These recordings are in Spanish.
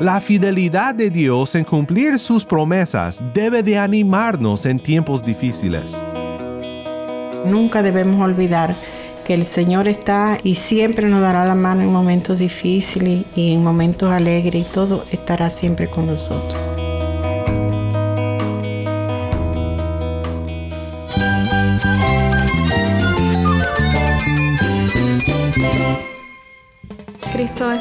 La fidelidad de Dios en cumplir sus promesas debe de animarnos en tiempos difíciles. Nunca debemos olvidar que el Señor está y siempre nos dará la mano en momentos difíciles y en momentos alegres y todo estará siempre con nosotros.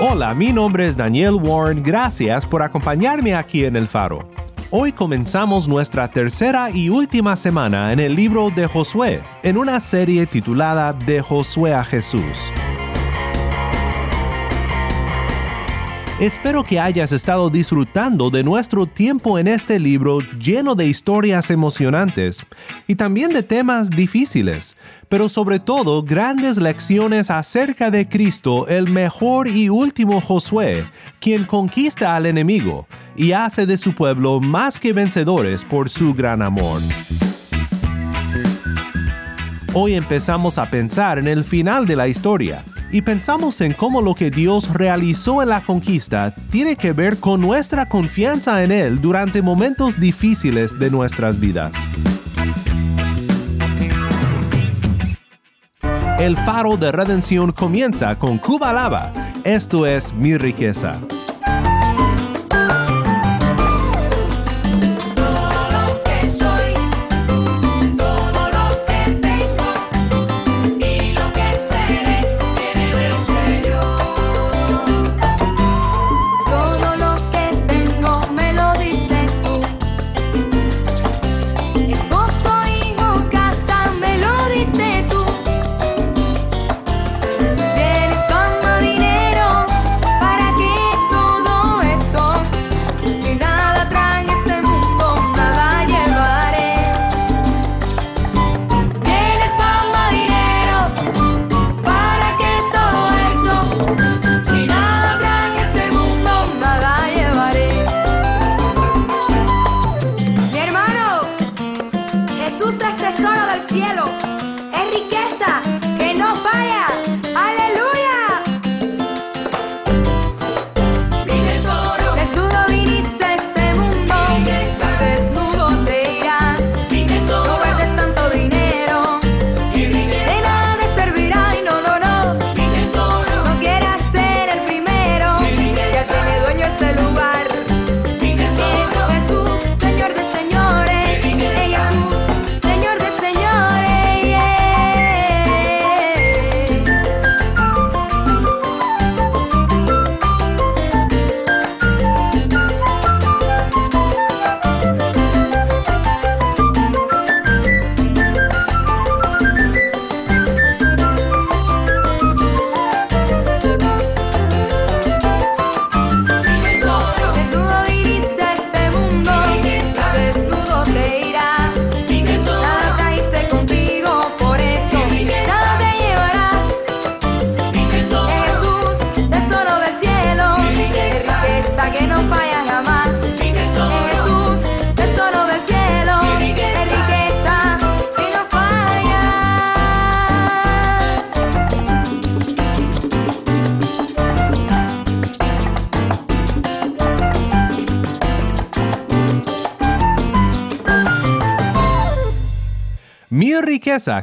Hola, mi nombre es Daniel Warren, gracias por acompañarme aquí en El Faro. Hoy comenzamos nuestra tercera y última semana en el libro de Josué, en una serie titulada De Josué a Jesús. Espero que hayas estado disfrutando de nuestro tiempo en este libro lleno de historias emocionantes y también de temas difíciles, pero sobre todo grandes lecciones acerca de Cristo, el mejor y último Josué, quien conquista al enemigo y hace de su pueblo más que vencedores por su gran amor. Hoy empezamos a pensar en el final de la historia y pensamos en cómo lo que Dios realizó en la conquista tiene que ver con nuestra confianza en Él durante momentos difíciles de nuestras vidas. El faro de redención comienza con Cuba Lava. Esto es mi riqueza.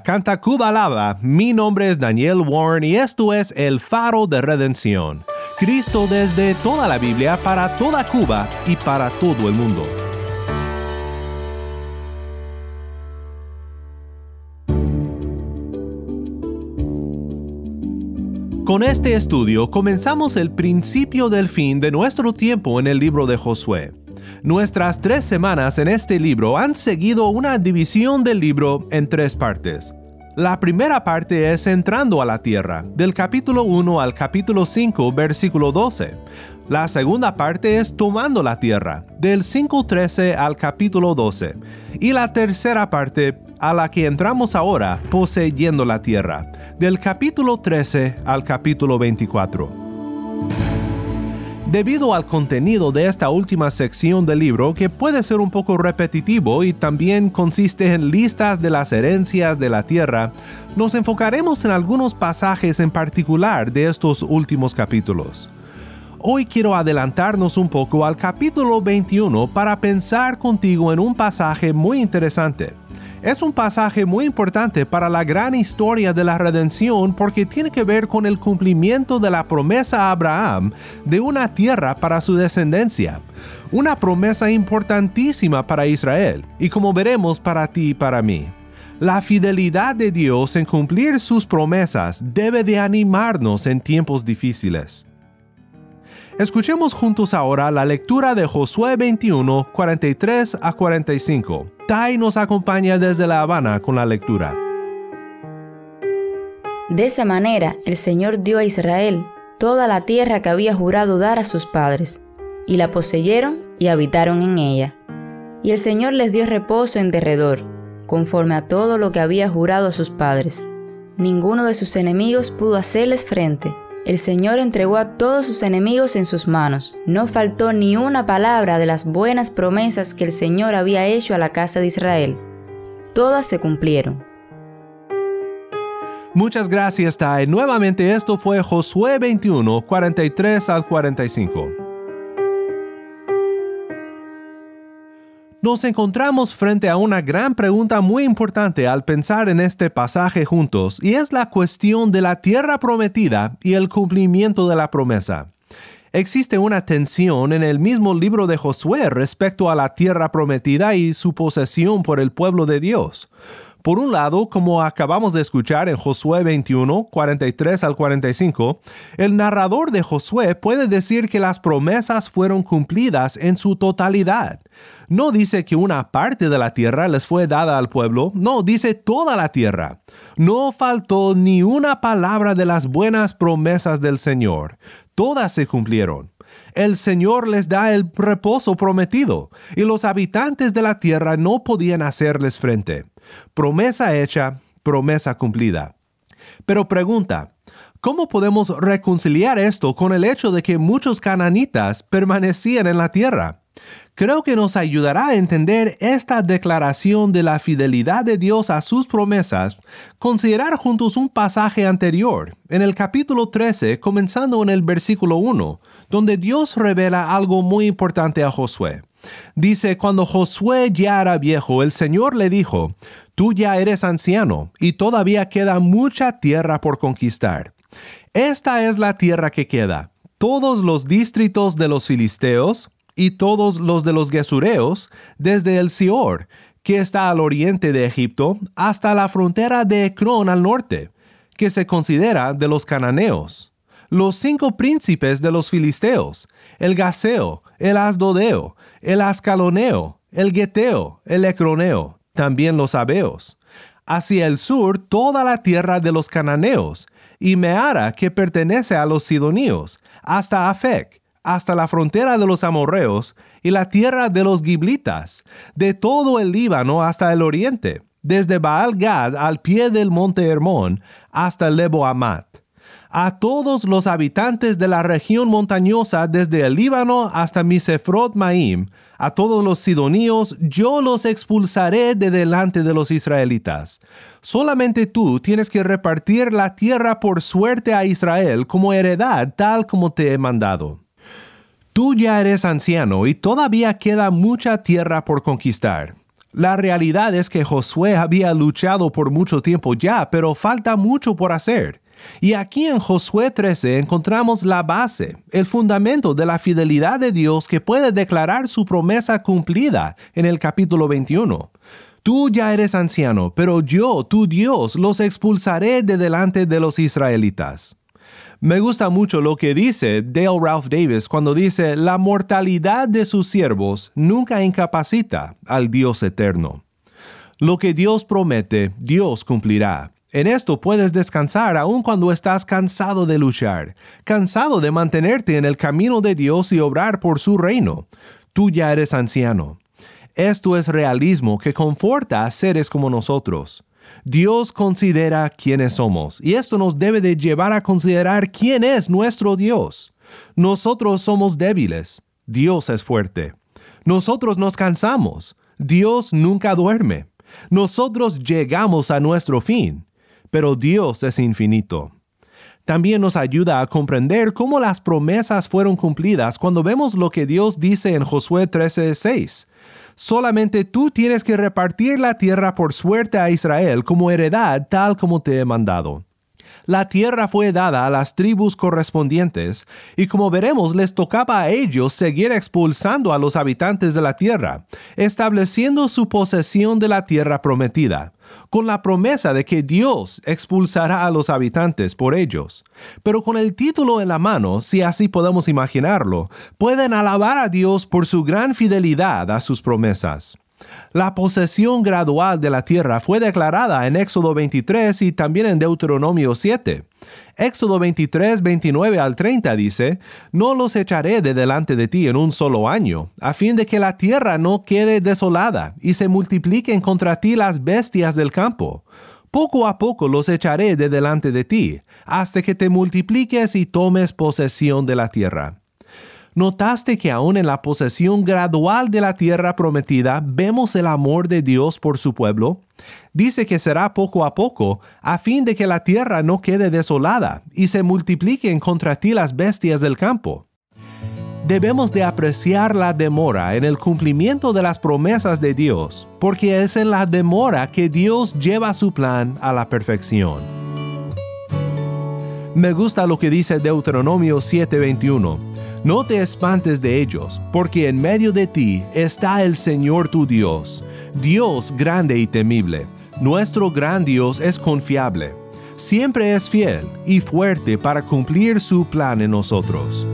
Canta Cuba Lava. Mi nombre es Daniel Warren y esto es El Faro de Redención. Cristo desde toda la Biblia para toda Cuba y para todo el mundo. Con este estudio comenzamos el principio del fin de nuestro tiempo en el libro de Josué. Nuestras tres semanas en este libro han seguido una división del libro en tres partes. La primera parte es entrando a la tierra, del capítulo 1 al capítulo 5, versículo 12. La segunda parte es tomando la tierra, del 5.13 al capítulo 12. Y la tercera parte, a la que entramos ahora, poseyendo la tierra, del capítulo 13 al capítulo 24. Debido al contenido de esta última sección del libro, que puede ser un poco repetitivo y también consiste en listas de las herencias de la tierra, nos enfocaremos en algunos pasajes en particular de estos últimos capítulos. Hoy quiero adelantarnos un poco al capítulo 21 para pensar contigo en un pasaje muy interesante es un pasaje muy importante para la gran historia de la redención porque tiene que ver con el cumplimiento de la promesa a Abraham de una tierra para su descendencia. Una promesa importantísima para Israel y como veremos para ti y para mí. La fidelidad de Dios en cumplir sus promesas debe de animarnos en tiempos difíciles. Escuchemos juntos ahora la lectura de Josué 21, 43 a 45. Tai nos acompaña desde La Habana con la lectura. De esa manera el Señor dio a Israel toda la tierra que había jurado dar a sus padres, y la poseyeron y habitaron en ella. Y el Señor les dio reposo en derredor, conforme a todo lo que había jurado a sus padres. Ninguno de sus enemigos pudo hacerles frente el Señor entregó a todos sus enemigos en sus manos. No faltó ni una palabra de las buenas promesas que el Señor había hecho a la casa de Israel. Todas se cumplieron. Muchas gracias, Tai. Nuevamente esto fue Josué 21, 43 al 45. Nos encontramos frente a una gran pregunta muy importante al pensar en este pasaje juntos, y es la cuestión de la tierra prometida y el cumplimiento de la promesa. Existe una tensión en el mismo libro de Josué respecto a la tierra prometida y su posesión por el pueblo de Dios. Por un lado, como acabamos de escuchar en Josué 21, 43 al 45, el narrador de Josué puede decir que las promesas fueron cumplidas en su totalidad. No dice que una parte de la tierra les fue dada al pueblo, no, dice toda la tierra. No faltó ni una palabra de las buenas promesas del Señor. Todas se cumplieron el Señor les da el reposo prometido, y los habitantes de la tierra no podían hacerles frente. Promesa hecha, promesa cumplida. Pero pregunta, ¿cómo podemos reconciliar esto con el hecho de que muchos cananitas permanecían en la tierra? Creo que nos ayudará a entender esta declaración de la fidelidad de Dios a sus promesas, considerar juntos un pasaje anterior, en el capítulo 13, comenzando en el versículo 1, donde Dios revela algo muy importante a Josué. Dice, cuando Josué ya era viejo, el Señor le dijo, tú ya eres anciano y todavía queda mucha tierra por conquistar. Esta es la tierra que queda, todos los distritos de los filisteos y todos los de los gesureos, desde el Sior, que está al oriente de Egipto, hasta la frontera de Ecrón al norte, que se considera de los cananeos los cinco príncipes de los filisteos, el Gaseo, el Asdodeo, el Ascaloneo, el Geteo, el Ecroneo, también los Abeos. Hacia el sur toda la tierra de los cananeos, y Meara que pertenece a los sidoníos, hasta Afec, hasta la frontera de los amorreos y la tierra de los giblitas, de todo el Líbano hasta el oriente, desde Baal Gad al pie del monte Hermón hasta Lebo Amat a todos los habitantes de la región montañosa desde el Líbano hasta Misefrot Maim, a todos los sidoníos, yo los expulsaré de delante de los israelitas. Solamente tú tienes que repartir la tierra por suerte a Israel como heredad tal como te he mandado. Tú ya eres anciano y todavía queda mucha tierra por conquistar. La realidad es que Josué había luchado por mucho tiempo ya, pero falta mucho por hacer. Y aquí en Josué 13 encontramos la base, el fundamento de la fidelidad de Dios que puede declarar su promesa cumplida en el capítulo 21. Tú ya eres anciano, pero yo, tu Dios, los expulsaré de delante de los israelitas. Me gusta mucho lo que dice Dale Ralph Davis cuando dice, la mortalidad de sus siervos nunca incapacita al Dios eterno. Lo que Dios promete, Dios cumplirá. En esto puedes descansar aun cuando estás cansado de luchar, cansado de mantenerte en el camino de Dios y obrar por su reino. Tú ya eres anciano. Esto es realismo que conforta a seres como nosotros. Dios considera quiénes somos y esto nos debe de llevar a considerar quién es nuestro Dios. Nosotros somos débiles, Dios es fuerte. Nosotros nos cansamos, Dios nunca duerme. Nosotros llegamos a nuestro fin, pero Dios es infinito. También nos ayuda a comprender cómo las promesas fueron cumplidas cuando vemos lo que Dios dice en Josué 13:6. Solamente tú tienes que repartir la tierra por suerte a Israel como heredad tal como te he mandado. La tierra fue dada a las tribus correspondientes, y como veremos les tocaba a ellos seguir expulsando a los habitantes de la tierra, estableciendo su posesión de la tierra prometida, con la promesa de que Dios expulsará a los habitantes por ellos. Pero con el título en la mano, si así podemos imaginarlo, pueden alabar a Dios por su gran fidelidad a sus promesas. La posesión gradual de la tierra fue declarada en Éxodo 23 y también en Deuteronomio 7. Éxodo 23, 29 al 30 dice, No los echaré de delante de ti en un solo año, a fin de que la tierra no quede desolada y se multipliquen contra ti las bestias del campo. Poco a poco los echaré de delante de ti, hasta que te multipliques y tomes posesión de la tierra. ¿Notaste que aún en la posesión gradual de la tierra prometida vemos el amor de Dios por su pueblo? Dice que será poco a poco, a fin de que la tierra no quede desolada y se multipliquen contra ti las bestias del campo. Debemos de apreciar la demora en el cumplimiento de las promesas de Dios, porque es en la demora que Dios lleva su plan a la perfección. Me gusta lo que dice Deuteronomio 7:21 no te espantes de ellos, porque en medio de ti está el Señor tu Dios, Dios grande y temible. Nuestro gran Dios es confiable, siempre es fiel y fuerte para cumplir su plan en nosotros.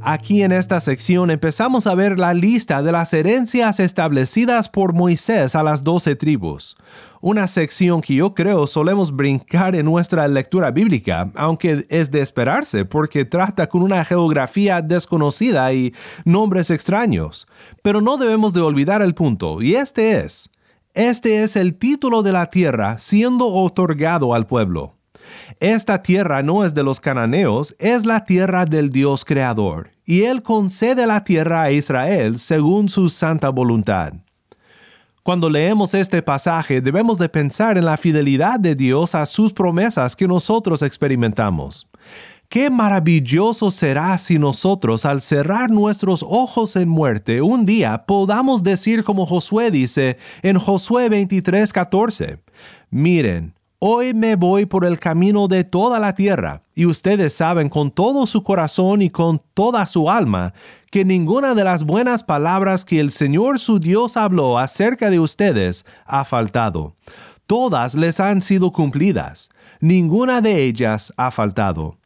Aquí en esta sección empezamos a ver la lista de las herencias establecidas por Moisés a las doce tribus una sección que yo creo solemos brincar en nuestra lectura bíblica, aunque es de esperarse porque trata con una geografía desconocida y nombres extraños. Pero no debemos de olvidar el punto, y este es, este es el título de la tierra siendo otorgado al pueblo. Esta tierra no es de los cananeos, es la tierra del Dios creador, y Él concede la tierra a Israel según su santa voluntad. Cuando leemos este pasaje debemos de pensar en la fidelidad de Dios a sus promesas que nosotros experimentamos. Qué maravilloso será si nosotros al cerrar nuestros ojos en muerte un día podamos decir como Josué dice en Josué 23:14, miren, Hoy me voy por el camino de toda la tierra, y ustedes saben con todo su corazón y con toda su alma que ninguna de las buenas palabras que el Señor su Dios habló acerca de ustedes ha faltado. Todas les han sido cumplidas, ninguna de ellas ha faltado.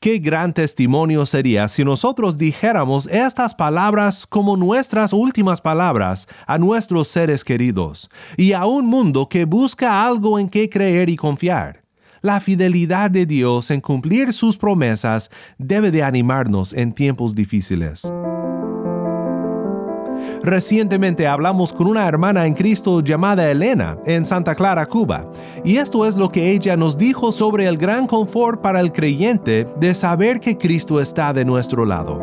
Qué gran testimonio sería si nosotros dijéramos estas palabras como nuestras últimas palabras a nuestros seres queridos y a un mundo que busca algo en que creer y confiar. La fidelidad de Dios en cumplir sus promesas debe de animarnos en tiempos difíciles. Recientemente hablamos con una hermana en Cristo llamada Elena en Santa Clara, Cuba, y esto es lo que ella nos dijo sobre el gran confort para el creyente de saber que Cristo está de nuestro lado.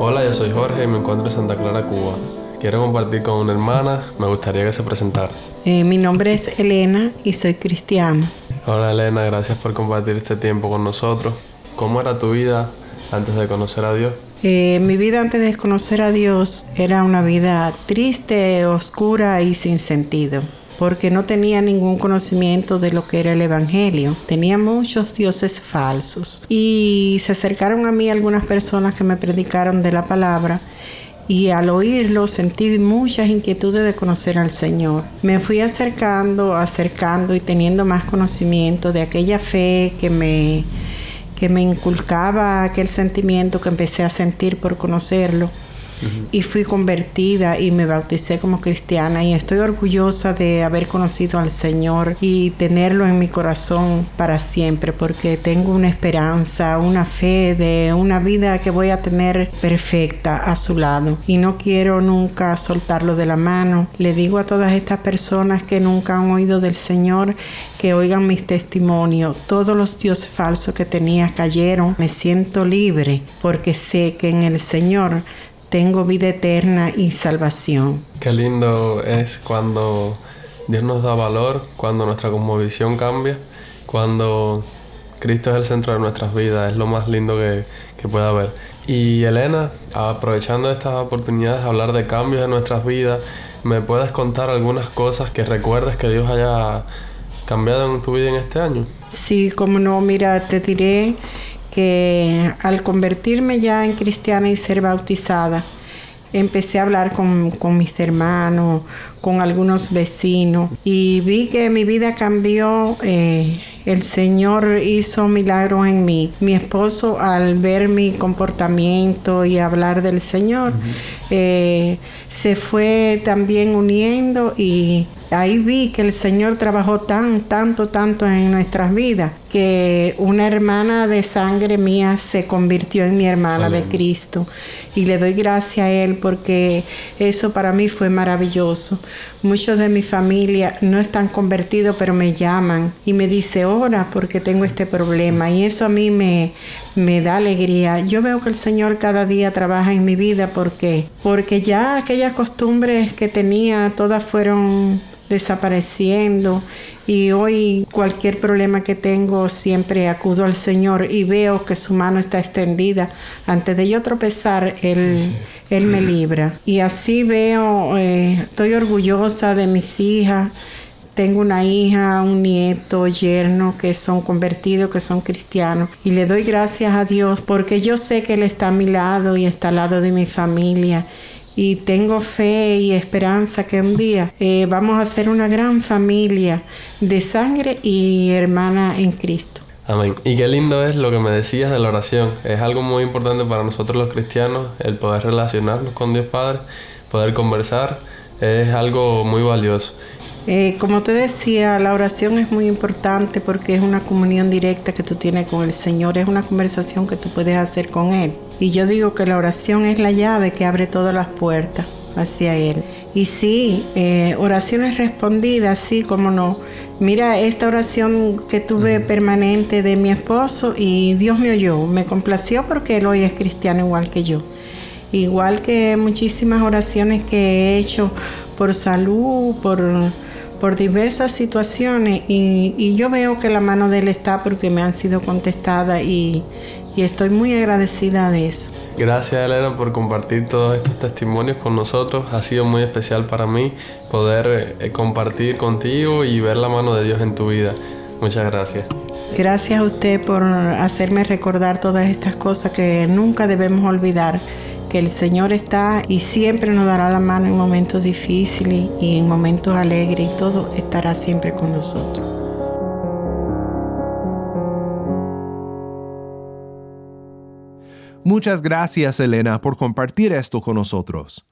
Hola, yo soy Jorge y me encuentro en Santa Clara, Cuba. Quiero compartir con una hermana, me gustaría que se presentara. Eh, mi nombre es Elena y soy cristiana. Hola Elena, gracias por compartir este tiempo con nosotros. ¿Cómo era tu vida antes de conocer a Dios? Eh, mi vida antes de conocer a Dios era una vida triste, oscura y sin sentido, porque no tenía ningún conocimiento de lo que era el Evangelio. Tenía muchos dioses falsos y se acercaron a mí algunas personas que me predicaron de la palabra y al oírlo sentí muchas inquietudes de conocer al Señor. Me fui acercando, acercando y teniendo más conocimiento de aquella fe que me que me inculcaba aquel sentimiento que empecé a sentir por conocerlo. Y fui convertida y me bauticé como cristiana y estoy orgullosa de haber conocido al Señor y tenerlo en mi corazón para siempre porque tengo una esperanza, una fe de una vida que voy a tener perfecta a su lado y no quiero nunca soltarlo de la mano. Le digo a todas estas personas que nunca han oído del Señor que oigan mis testimonios. Todos los dioses falsos que tenía cayeron. Me siento libre porque sé que en el Señor tengo vida eterna y salvación. Qué lindo es cuando Dios nos da valor, cuando nuestra cosmovisión cambia, cuando Cristo es el centro de nuestras vidas, es lo más lindo que, que puede haber. Y Elena, aprovechando estas oportunidades de hablar de cambios en nuestras vidas, ¿me puedes contar algunas cosas que recuerdes que Dios haya cambiado en tu vida en este año? Sí, como no, mira, te diré que al convertirme ya en cristiana y ser bautizada, empecé a hablar con, mis hermanos, con algunos vecinos y vi que mi vida cambió. Eh, el Señor hizo milagros en mí. Mi esposo al ver mi comportamiento y hablar del Señor, eh, se fue también uniendo y ahí vi que el Señor trabajó tan, tanto, tanto en nuestras vidas, que una hermana de sangre mía se convirtió en mi hermana de Cristo. Y le doy gracias a Él porque eso para mí fue maravilloso. Muchos de mi familia no están convertidos, pero me llaman y me dice, ora porque tengo este problema. Y eso a mí me, me da alegría. Yo veo que el Señor cada día trabaja en mi vida porque, porque ya aquellas costumbres que tenía, todas fueron desapareciendo y hoy cualquier problema que tengo siempre acudo al Señor y veo que su mano está extendida. Antes de yo tropezar, Él, él me libra. Y así veo, eh, estoy orgullosa de mis hijas. Tengo una hija, un nieto, yerno que son convertidos, que son cristianos. Y le doy gracias a Dios porque yo sé que Él está a mi lado y está al lado de mi familia y tengo fe y esperanza que un día eh, vamos a ser una gran familia de sangre y hermana en Cristo. Amén. Y qué lindo es lo que me decías de la oración. Es algo muy importante para nosotros los cristianos el poder relacionarnos con Dios Padre, poder conversar. Es algo muy valioso. Eh, como te decía, la oración es muy importante porque es una comunión directa que tú tienes con el Señor, es una conversación que tú puedes hacer con Él. Y yo digo que la oración es la llave que abre todas las puertas hacia Él. Y sí, eh, oraciones respondidas, sí, como no. Mira esta oración que tuve permanente de mi esposo y Dios me oyó, me complació porque él hoy es cristiano igual que yo. Igual que muchísimas oraciones que he hecho por salud, por por diversas situaciones y, yo veo que la mano de Él está porque me han sido contestadas y, estoy muy agradecida de eso. Gracias Elena por compartir todos estos testimonios con nosotros. Ha sido muy especial para mí poder eh, compartir contigo y ver la mano de Dios en tu vida. Muchas gracias. Gracias a usted por hacerme recordar todas estas cosas que nunca debemos olvidar que el Señor está y siempre nos dará la mano en momentos difíciles y en momentos alegres y todo estará siempre con nosotros. Muchas gracias Elena por compartir esto con nosotros.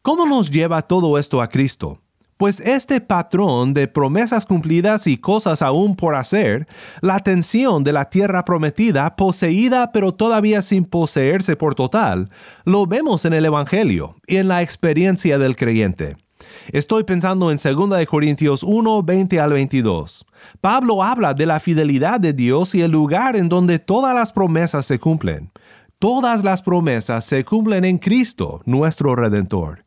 ¿Cómo nos lleva todo esto a Cristo? Pues este patrón de promesas cumplidas y cosas aún por hacer, la atención de la tierra prometida, poseída pero todavía sin poseerse por total, lo vemos en el Evangelio y en la experiencia del creyente. Estoy pensando en 2 Corintios 1, 20 al 22. Pablo habla de la fidelidad de Dios y el lugar en donde todas las promesas se cumplen. Todas las promesas se cumplen en Cristo, nuestro Redentor.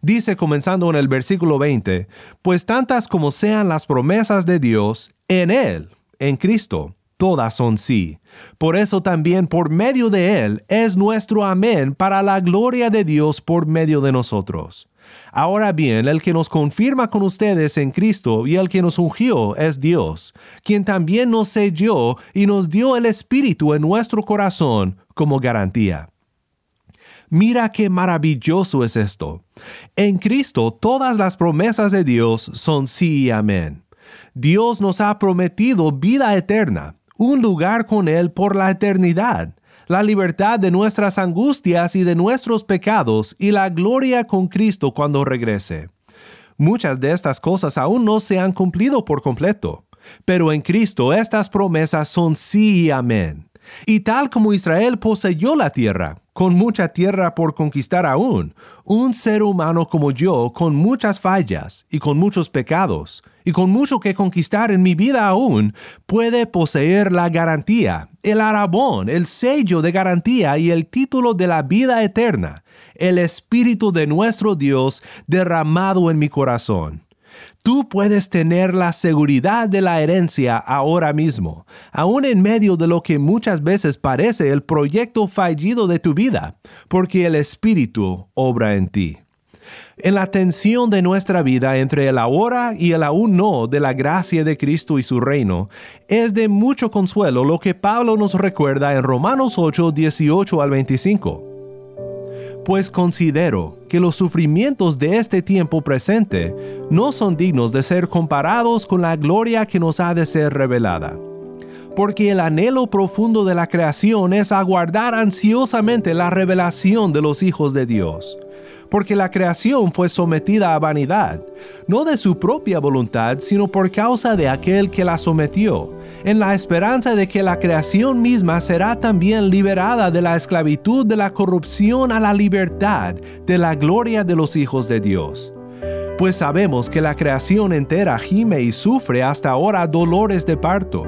Dice comenzando en el versículo 20, pues tantas como sean las promesas de Dios, en Él, en Cristo, todas son sí. Por eso también por medio de Él es nuestro amén para la gloria de Dios por medio de nosotros. Ahora bien, el que nos confirma con ustedes en Cristo y el que nos ungió es Dios, quien también nos selló y nos dio el Espíritu en nuestro corazón como garantía. Mira qué maravilloso es esto. En Cristo todas las promesas de Dios son sí y amén. Dios nos ha prometido vida eterna, un lugar con Él por la eternidad. la libertad de nuestras angustias y de nuestros pecados y la gloria con Cristo cuando regrese. Muchas de estas cosas aún no se han cumplido por completo, pero en Cristo estas promesas son sí y amén. Y tal como Israel poseyó la tierra, con mucha tierra por conquistar aún, un ser humano como yo, con muchas fallas y con muchos pecados, y con mucho que conquistar en mi vida aún, puede poseer la garantía, el arabón, el sello de garantía y el título de la vida eterna, el Espíritu de nuestro Dios derramado en mi corazón. Tú puedes tener la seguridad de la herencia ahora mismo, aún en medio de lo que muchas veces parece el proyecto fallido de tu vida, porque el Espíritu obra en ti. En la tensión de nuestra vida entre el ahora y el aún no de la gracia de Cristo y su reino, es de mucho consuelo lo que Pablo nos recuerda en Romanos 8, 18 al 25 pues considero que los sufrimientos de este tiempo presente no son dignos de ser comparados con la gloria que nos ha de ser revelada. Porque el anhelo profundo de la creación es aguardar ansiosamente la revelación de los hijos de Dios porque la creación fue sometida a vanidad, no de su propia voluntad, sino por causa de aquel que la sometió, en la esperanza de que la creación misma será también liberada de la esclavitud de la corrupción a la libertad de la gloria de los hijos de Dios. Pues sabemos que la creación entera gime y sufre hasta ahora dolores de parto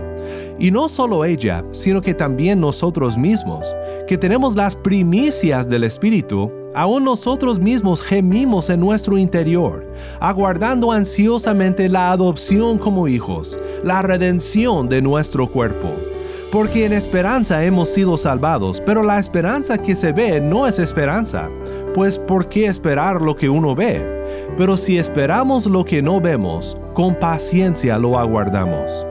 y no solo ella, sino que también nosotros mismos, que tenemos las primicias del Espíritu, aún nosotros mismos gemimos en nuestro interior, aguardando ansiosamente la adopción como hijos, la redención de nuestro cuerpo. Porque en esperanza hemos sido salvados, pero la esperanza que se ve no es esperanza, pues ¿por qué esperar lo que uno ve? Pero si esperamos lo que no vemos, con paciencia lo aguardamos.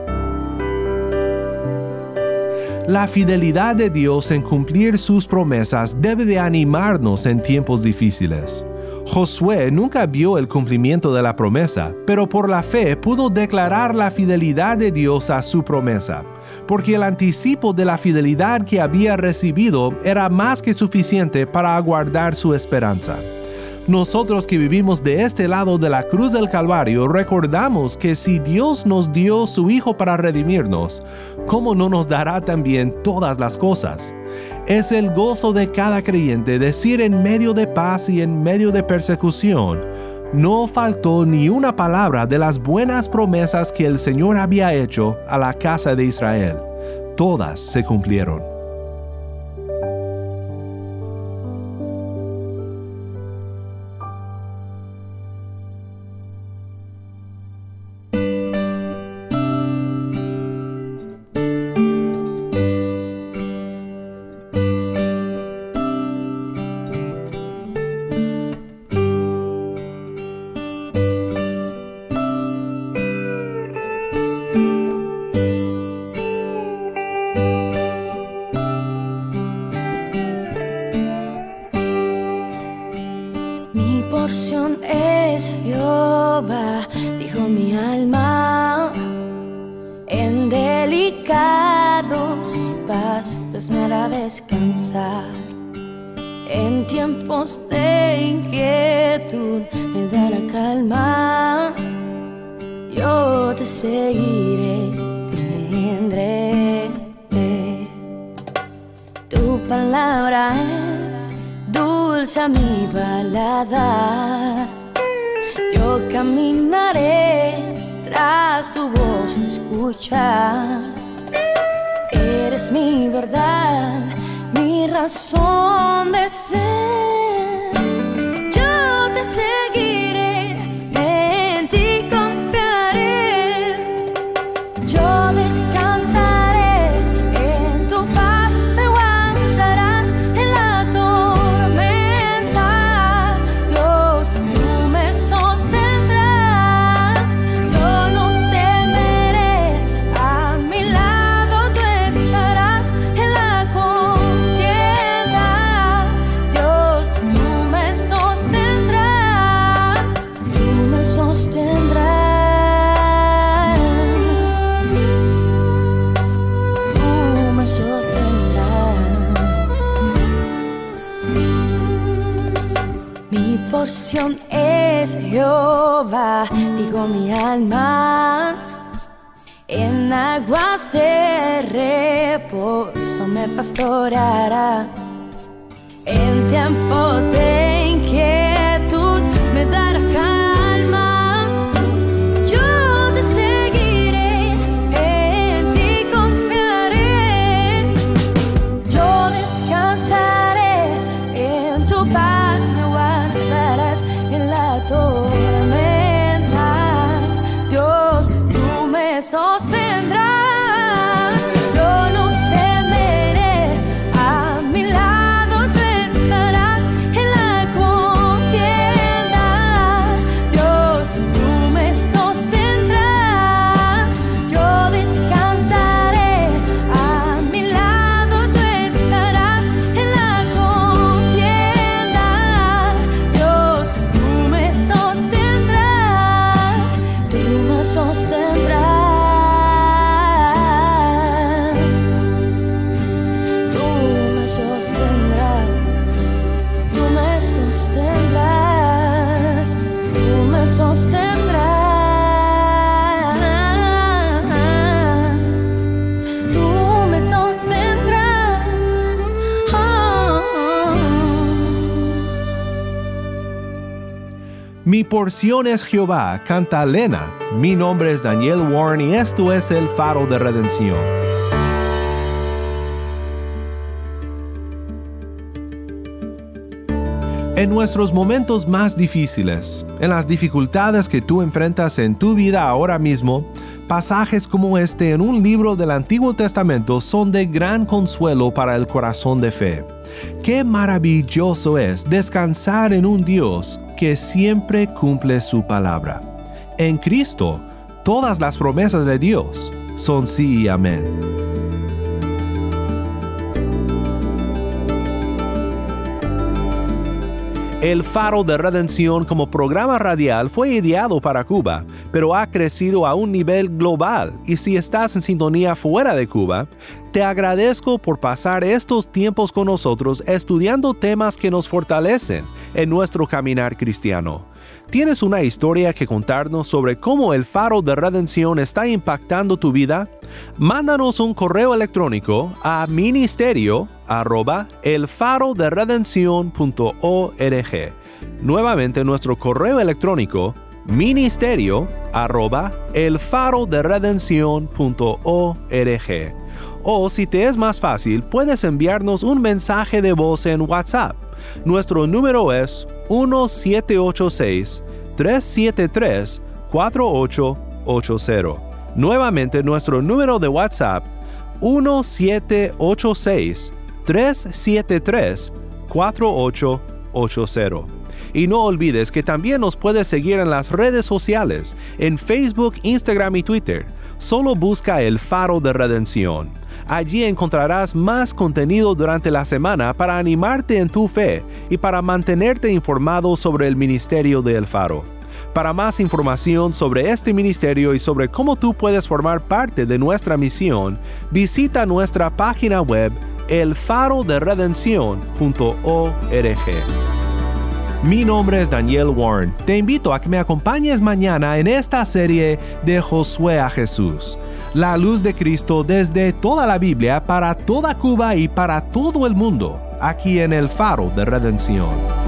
La fidelidad de Dios en cumplir sus promesas debe de animarnos en tiempos difíciles. Josué nunca vio el cumplimiento de la promesa, pero por la fe pudo declarar la fidelidad de Dios a su promesa, porque el anticipo de la fidelidad que había recibido era más que suficiente para aguardar su esperanza. Nosotros que vivimos de este lado de la cruz del Calvario recordamos que si Dios nos dio su Hijo para redimirnos, ¿cómo no nos dará también todas las cosas? Es el gozo de cada creyente decir en medio de paz y en medio de persecución, no faltó ni una palabra de las buenas promesas que el Señor había hecho a la casa de Israel. Todas se cumplieron. para descansar. En tiempos de inquietud me da la calma. Yo te seguiré, tendré. Tu palabra es dulce a mi paladar. Yo caminaré tras tu voz escuchar Eres mi verdad, mi razón de ser. Pastoreará. En tiempos Mi porción es Jehová, canta Lena. Mi nombre es Daniel Warren y esto es el faro de redención. En nuestros momentos más difíciles, en las dificultades que tú enfrentas en tu vida ahora mismo, pasajes como este en un libro del Antiguo Testamento son de gran consuelo para el corazón de fe. Qué maravilloso es descansar en un Dios que siempre cumple su palabra. En Cristo, todas las promesas de Dios son sí y amén. El Faro de Redención como programa radial fue ideado para Cuba, pero ha crecido a un nivel global y si estás en sintonía fuera de Cuba, te agradezco por pasar estos tiempos con nosotros estudiando temas que nos fortalecen en nuestro caminar cristiano. ¿Tienes una historia que contarnos sobre cómo el Faro de Redención está impactando tu vida? Mándanos un correo electrónico a ministerio arroba elfaroderedención.org. Nuevamente nuestro correo electrónico ministerio arroba elfaroderedención.org. O si te es más fácil, puedes enviarnos un mensaje de voz en WhatsApp. Nuestro número es 1786-373-4880. Nuevamente nuestro número de WhatsApp 1786-373-4880. Y no olvides que también nos puedes seguir en las redes sociales, en Facebook, Instagram y Twitter. Solo busca el faro de redención. Allí encontrarás más contenido durante la semana para animarte en tu fe y para mantenerte informado sobre el ministerio de El Faro. Para más información sobre este ministerio y sobre cómo tú puedes formar parte de nuestra misión, visita nuestra página web elfaroderedención.org. Mi nombre es Daniel Warren. Te invito a que me acompañes mañana en esta serie de Josué a Jesús. La luz de Cristo desde toda la Biblia para toda Cuba y para todo el mundo, aquí en el Faro de Redención.